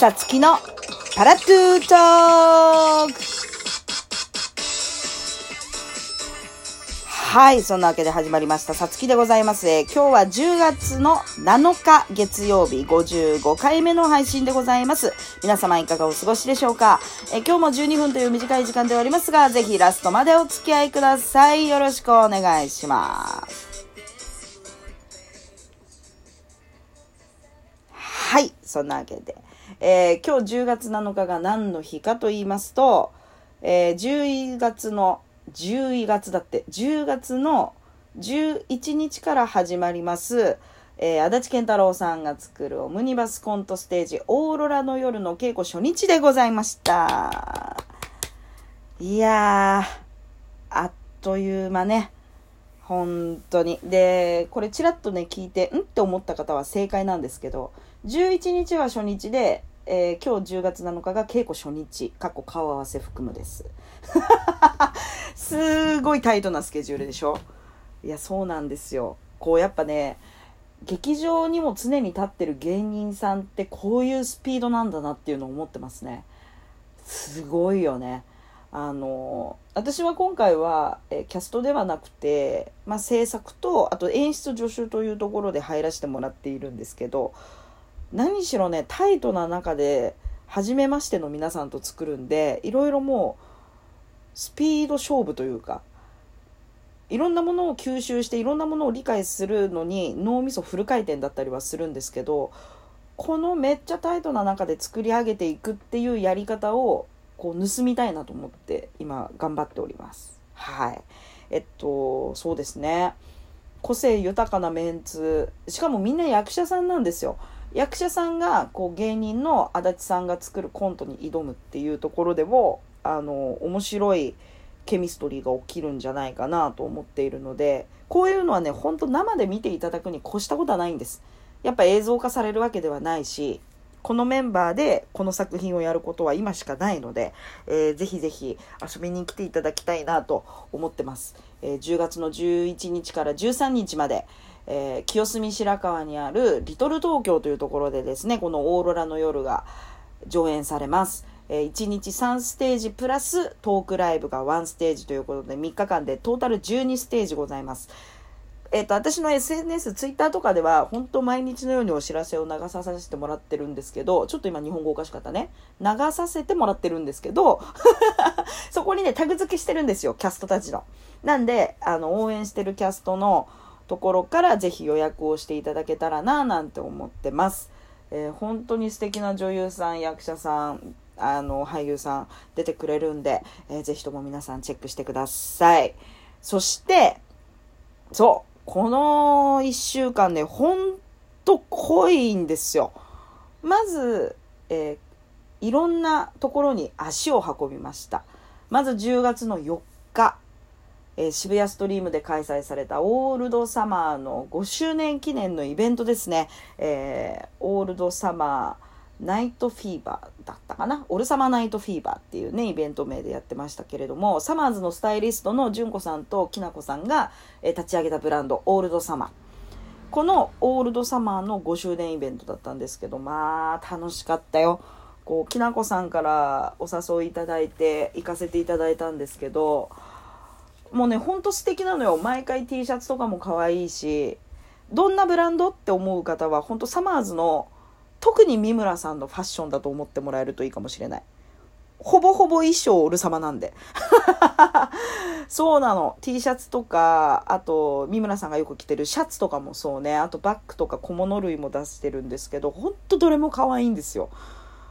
さつきのパラトゥートークはい、そんなわけで始まりました。さつきでございます。今日は10月の7日月曜日55回目の配信でございます。皆様いかがお過ごしでしょうか、え今日も12分という短い時間ではありますが、ぜひラストまでお付き合いください。よろしくお願いします。はい、そんなわけで。えー今日10月7日が何の日かと言いますと、えー10月の、10月だって、10月の11日から始まります、えー足立健太郎さんが作るオムニバスコントステージ、オーロラの夜の稽古初日でございました。いやー、あっという間ね。本当に。で、これちらっとね、聞いて、ん？って思った方は正解なんですけど、11日は初日で、えー今日10月7日が稽古初日、過去顔合わせ含むです。すごいタイトなスケジュールでしょ？いや、そうなんですよ。こうやっぱね、劇場にも常に立ってる芸人さんってこういうスピードなんだなっていうのを思ってますね。すごいよね。あの私は今回は、えキャストではなくて、まあ、制作とあと演出助手というところで入らせてもらっているんですけど何しろねタイトな中で初めましての皆さんと作るんでいろいろもうスピード勝負というかいろんなものを吸収していろんなものを理解するのに脳みそフル回転だったりはするんですけどこのめっちゃタイトな中で作り上げていくっていうやり方をこう盗みたいなと思って今頑張っております。はい。えっとそうですね。個性豊かなメンツ。しかもみんな役者さんなんですよ。役者さんがこう芸人の足立さんが作るコントに挑むっていうところでもあの面白いケミストリーが起きるんじゃないかなと思っているのでこういうのはねほんと生で見ていただくに越したことはないんですやっぱ映像化されるわけではないしこのメンバーでこの作品をやることは今しかないので、えーぜひぜひ遊びに来ていただきたいなと思ってます。えー10月の11日から13日まで、えー清澄白河にあるリトル東京というところでですね、このオーロラの夜が上演されます。え1日3ステージプラストークライブが1ステージということで3日間でトータル12ステージございます。えっ、と、私の SNS、ツイッターとかでは、本当毎日のようにお知らせを流させてもらってるんですけど、ちょっと今日本語おかしかったね。流させてもらってるんですけど、そこにね、タグ付けしてるんですよ、キャストたちの。なんで、あの、応援してるキャストのところから、ぜひ予約をしていただけたらな、なんて思ってます。えー本当に素敵な女優さん、役者さん、あの、俳優さん出てくれるんで、えーぜひとも皆さんチェックしてください。そして、そう、この一週間ね、ほんと濃いんですよ。まず、えーいろんなところに足を運びました。まず10月の4日、えー渋谷ストリームで開催されたオールドサマーの5周年記念のイベントですね。えーオールドサマーナイトフィーバーだったかな？オルサマナイトフィーバーっていうね、イベント名でやってましたけれども、サマーズのスタイリストの純子さんときなこさんが、えー立ち上げたブランド、オールドサマー。このオールドサマーの5周年イベントだったんですけど、まあ、楽しかったよ。こう、きなこさんからお誘いいただいて、行かせていただいたんですけど、もうね、ほんと素敵なのよ。毎回 T シャツとかも可愛いし、どんなブランドって思う方は、ほんとサマーズの、特に三村さんのファッションだと思ってもらえるといいかもしれない。ほぼほぼ衣装オル様なんで。そうなの。T シャツとか、あと、三村さんがよく着てるシャツとかもそうね。あとバッグとか小物類も出してるんですけど、ほんとどれも可愛いんですよ。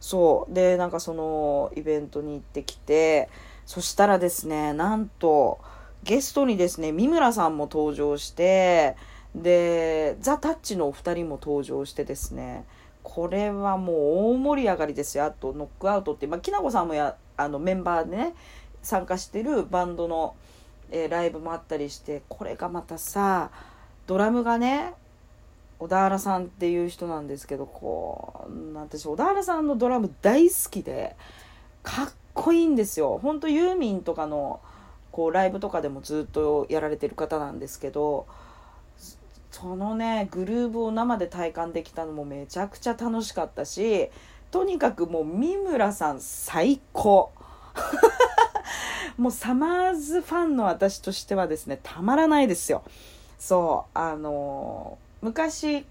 そう。で、なんかそのイベントに行ってきて、そしたらですね、なんと、ゲストにですね、三村さんも登場して、で、ザ・タッチのお二人も登場してですね、これはもう大盛り上がりですよ。あと、ノックアウトって、まあ、きなこさんもや、あの、メンバーでね、参加してるバンドの、えーライブもあったりして、これがまたさ、ドラムがね、小田原さんっていう人なんですけど、こう、なん私、小田原さんのドラム大好きで、かっこいいんですよ。ほんとユーミンとかの、こう、ライブとかでもずっとやられてる方なんですけど、そのね、グルーブを生で体感できたのもめちゃくちゃ楽しかったし、とにかくもう三村さん最高。もうサマーズファンの私としてはですねたまらないですよ。そうあの昔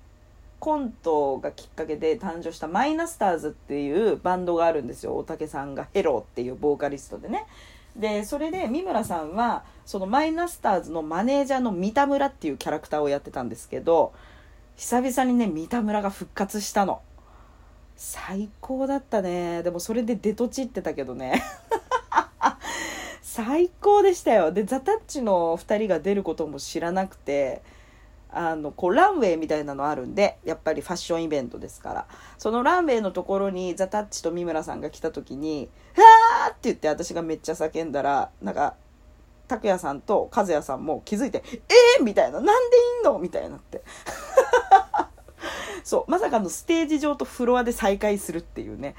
コントがきっかけで誕生したマイナスターズっていうバンドがあるんですよ。大竹さんがヘローっていうボーカリストでね。でそれで三村さんはそのマイナスターズのマネージャーの三田村っていうキャラクターをやってたんですけど久々にね三田村が復活したの。最高だったね。でもそれで出とちってたけどね。最高でしたよ。でザ・タッチの2人が出ることも知らなくてあのこうランウェイみたいなのあるんでやっぱりファッションイベントですから。そのランウェイのところにザ・タッチと三村さんが来た時に「はあ!」って言って私がめっちゃ叫んだらなんか拓哉さんと和也さんも気づいて「えー!」みたいな「なんでいんの?」みたいになって そうまさかのステージ上とフロアで再会するっていうね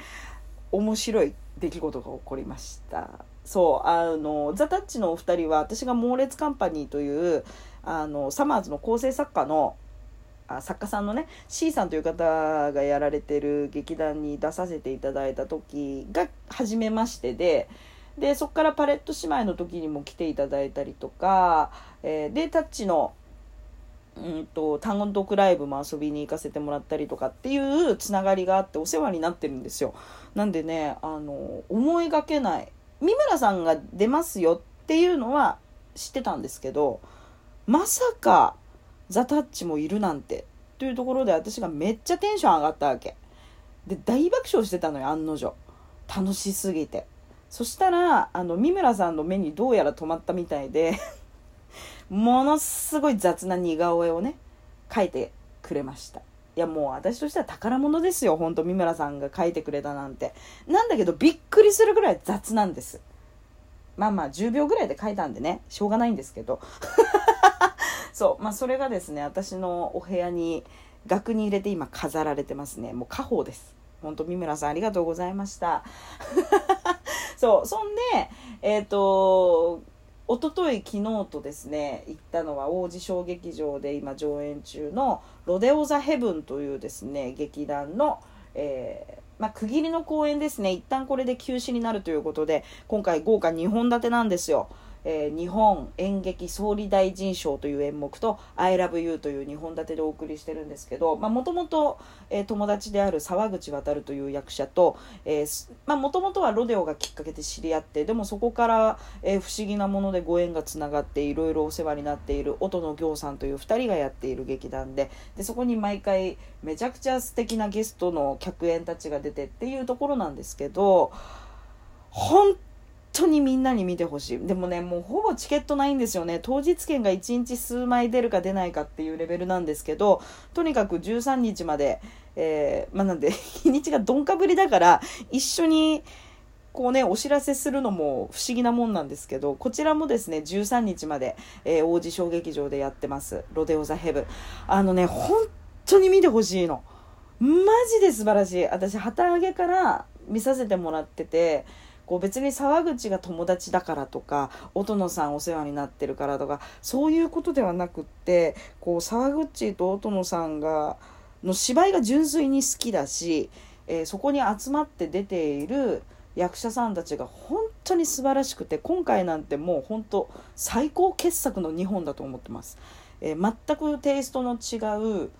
面白い出来事が起こりましたそうあのザ・タッチのお二人は私が猛烈カンパニーというあのサマーズの構成作家のあ作家さんのね C さんという方がやられてる劇団に出させていただいた時が初めましてででそこからパレット姉妹の時にも来ていただいたりとか、えー、でタッチのうんと単語トークライブも遊びに行かせてもらったりとかっていうつながりがあってお世話になってるんですよ。なんでねあの思いがけない三村さんが出ますよっていうのは知ってたんですけどまさかザ・タッチもいるなんて。というところで私がめっちゃテンション上がったわけ。で大爆笑してたのよ案の定。楽しすぎて。そしたらあの三村さんの目にどうやら止まったみたいで ものすごい雑な似顔絵をね描いてくれました。いやもう私としては宝物ですよほんと三村さんが描いてくれたなんて。なんだけどびっくりするぐらい雑なんです。まあまあ10秒ぐらいで描いたんでねしょうがないんですけど。そうまあそれがですね私のお部屋に額に入れて今飾られてますね。もう家宝です。本当三村さんありがとうございました。そうそんでえっ、ー、と一昨日昨日とですね行ったのは王子小劇場で今上演中の「ロデオ・ザ・ヘブン」というですね劇団の、えーまあ、区切りの公演ですね。一旦これで休止になるということで今回豪華2本立てなんですよ。えー、日本演劇総理大臣賞という演目と「ILOVEYOU」という2本立てでお送りしてるんですけどもともと友達である沢口渉という役者ともともとはロデオがきっかけで知り合ってでもそこから、えー、不思議なものでご縁がつながっていろいろお世話になっている音野行さんという2人がやっている劇団ででそこに毎回めちゃくちゃ素敵なゲストの客演たちが出てっていうところなんですけど本当当にみんなに見てほしい。でもね、もうほぼチケットないんですよね。当日券が1日数枚出るか出ないかっていうレベルなんですけど、とにかく13日まで、えー、まあ、なんで、日にちがどんかぶりだから、一緒に、こうね、お知らせするのも不思議なもんなんですけど、こちらもですね、13日まで、えー、王子小劇場でやってます。ロデオザヘブ。あのね、本当に見てほしいの。マジで素晴らしい。私、旗揚げから見させてもらってて、こう別に沢口が友達だからとか音野さんお世話になってるからとかそういうことではなくってこう沢口と音野さんがの芝居が純粋に好きだし、えー、そこに集まって出ている役者さんたちが本当に素晴らしくて今回なんてもう本当最高傑作の2本だと思ってます。えー、全くテイストの違う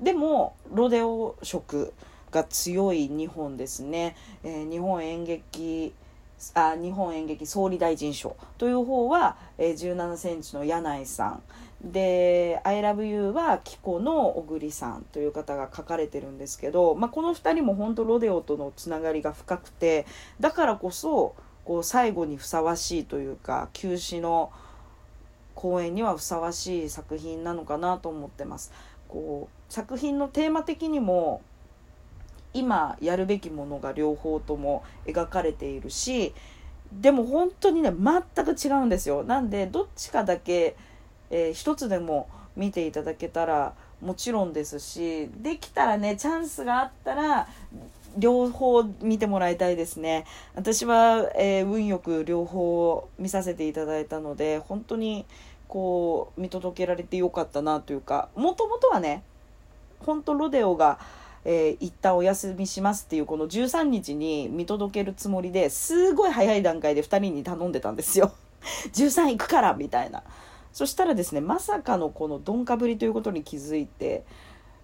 でもロデオ色が強い2本ですね、えー、日本演劇あ日本演劇総理大臣賞という方は、えー、17センチの柳井さんで「ILOVEYOU」は紀子の小栗さんという方が書かれてるんですけど、まあ、この2人も本当ロデオとのつながりが深くてだからこそこう最後にふさわしいというか休止の公演にはふさわしい作品なのかなと思ってます。こう作品のテーマ的にも今やるべきものが両方とも描かれているしでも本当にね全く違うんですよ。なんでどっちかだけ、えー、一つでも見ていただけたらもちろんですしできたらねチャンスがあったら両方見てもらいたいですね。私は、えー、運よく両方見させていただいたので本当にこう見届けられてよかったなというかもともとはね本当ロデオがえー、一旦お休みしますっていうこの13日に見届けるつもりですごい早い段階で2人に頼んでたんですよ。13行くからみたいな。そしたらですねまさかのこの鈍化ぶりということに気づいて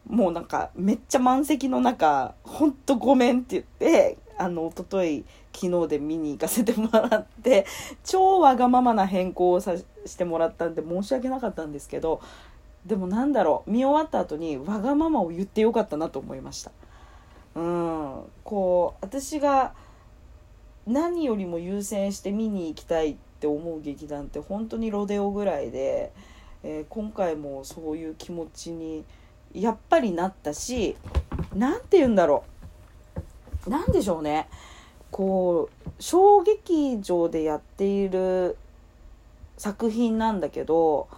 もうなんかめっちゃ満席の中「ほんとごめん」って言ってあの一昨日昨日で見に行かせてもらって超わがままな変更をさせてもらったんで申し訳なかったんですけどでもなんだろう見終わった後にわがままを言ってよかったなと思いました。うんこう私が何よりも優先して見に行きたいって思う劇団って本当にロデオぐらいで、えー、今回もそういう気持ちにやっぱりなったし何て言うんだろう。何でしょうね。こう小劇場でやっている作品なんだけど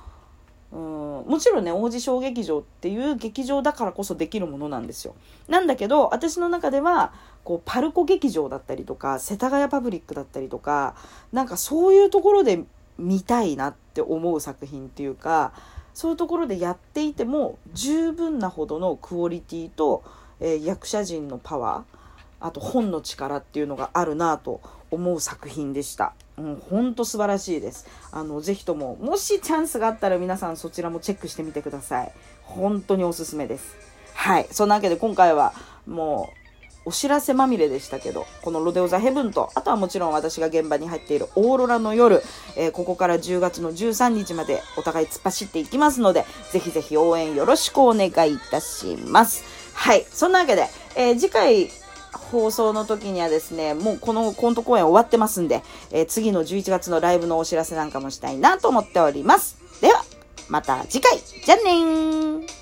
うん。もちろんね王子小劇場っていう劇場だからこそできるものなんですよ。なんだけど私の中ではこうパルコ劇場だったりとか世田谷パブリックだったりとかなんかそういうところで見たいなって思う作品っていうかそういうところでやっていても十分なほどのクオリティと、えー、役者陣のパワーあと本の力っていうのがあるなと思う作品でした。うん、ほんと素晴らしいです。あの、ぜひとも、もしチャンスがあったら皆さんそちらもチェックしてみてください。本当におすすめです。はい。そんなわけで今回はもう、お知らせまみれでしたけど、このロデオザヘブンと、あとはもちろん私が現場に入っているオーロラの夜、えー、ここから10月の13日までお互い突っ走っていきますので、ぜひぜひ応援よろしくお願いいたします。はい。そんなわけで、えー、次回、放送の時にはですね、もうこのコント公演終わってますんで、えー、次の11月のライブのお知らせなんかもしたいなと思っております。では、また次回。じゃあねー。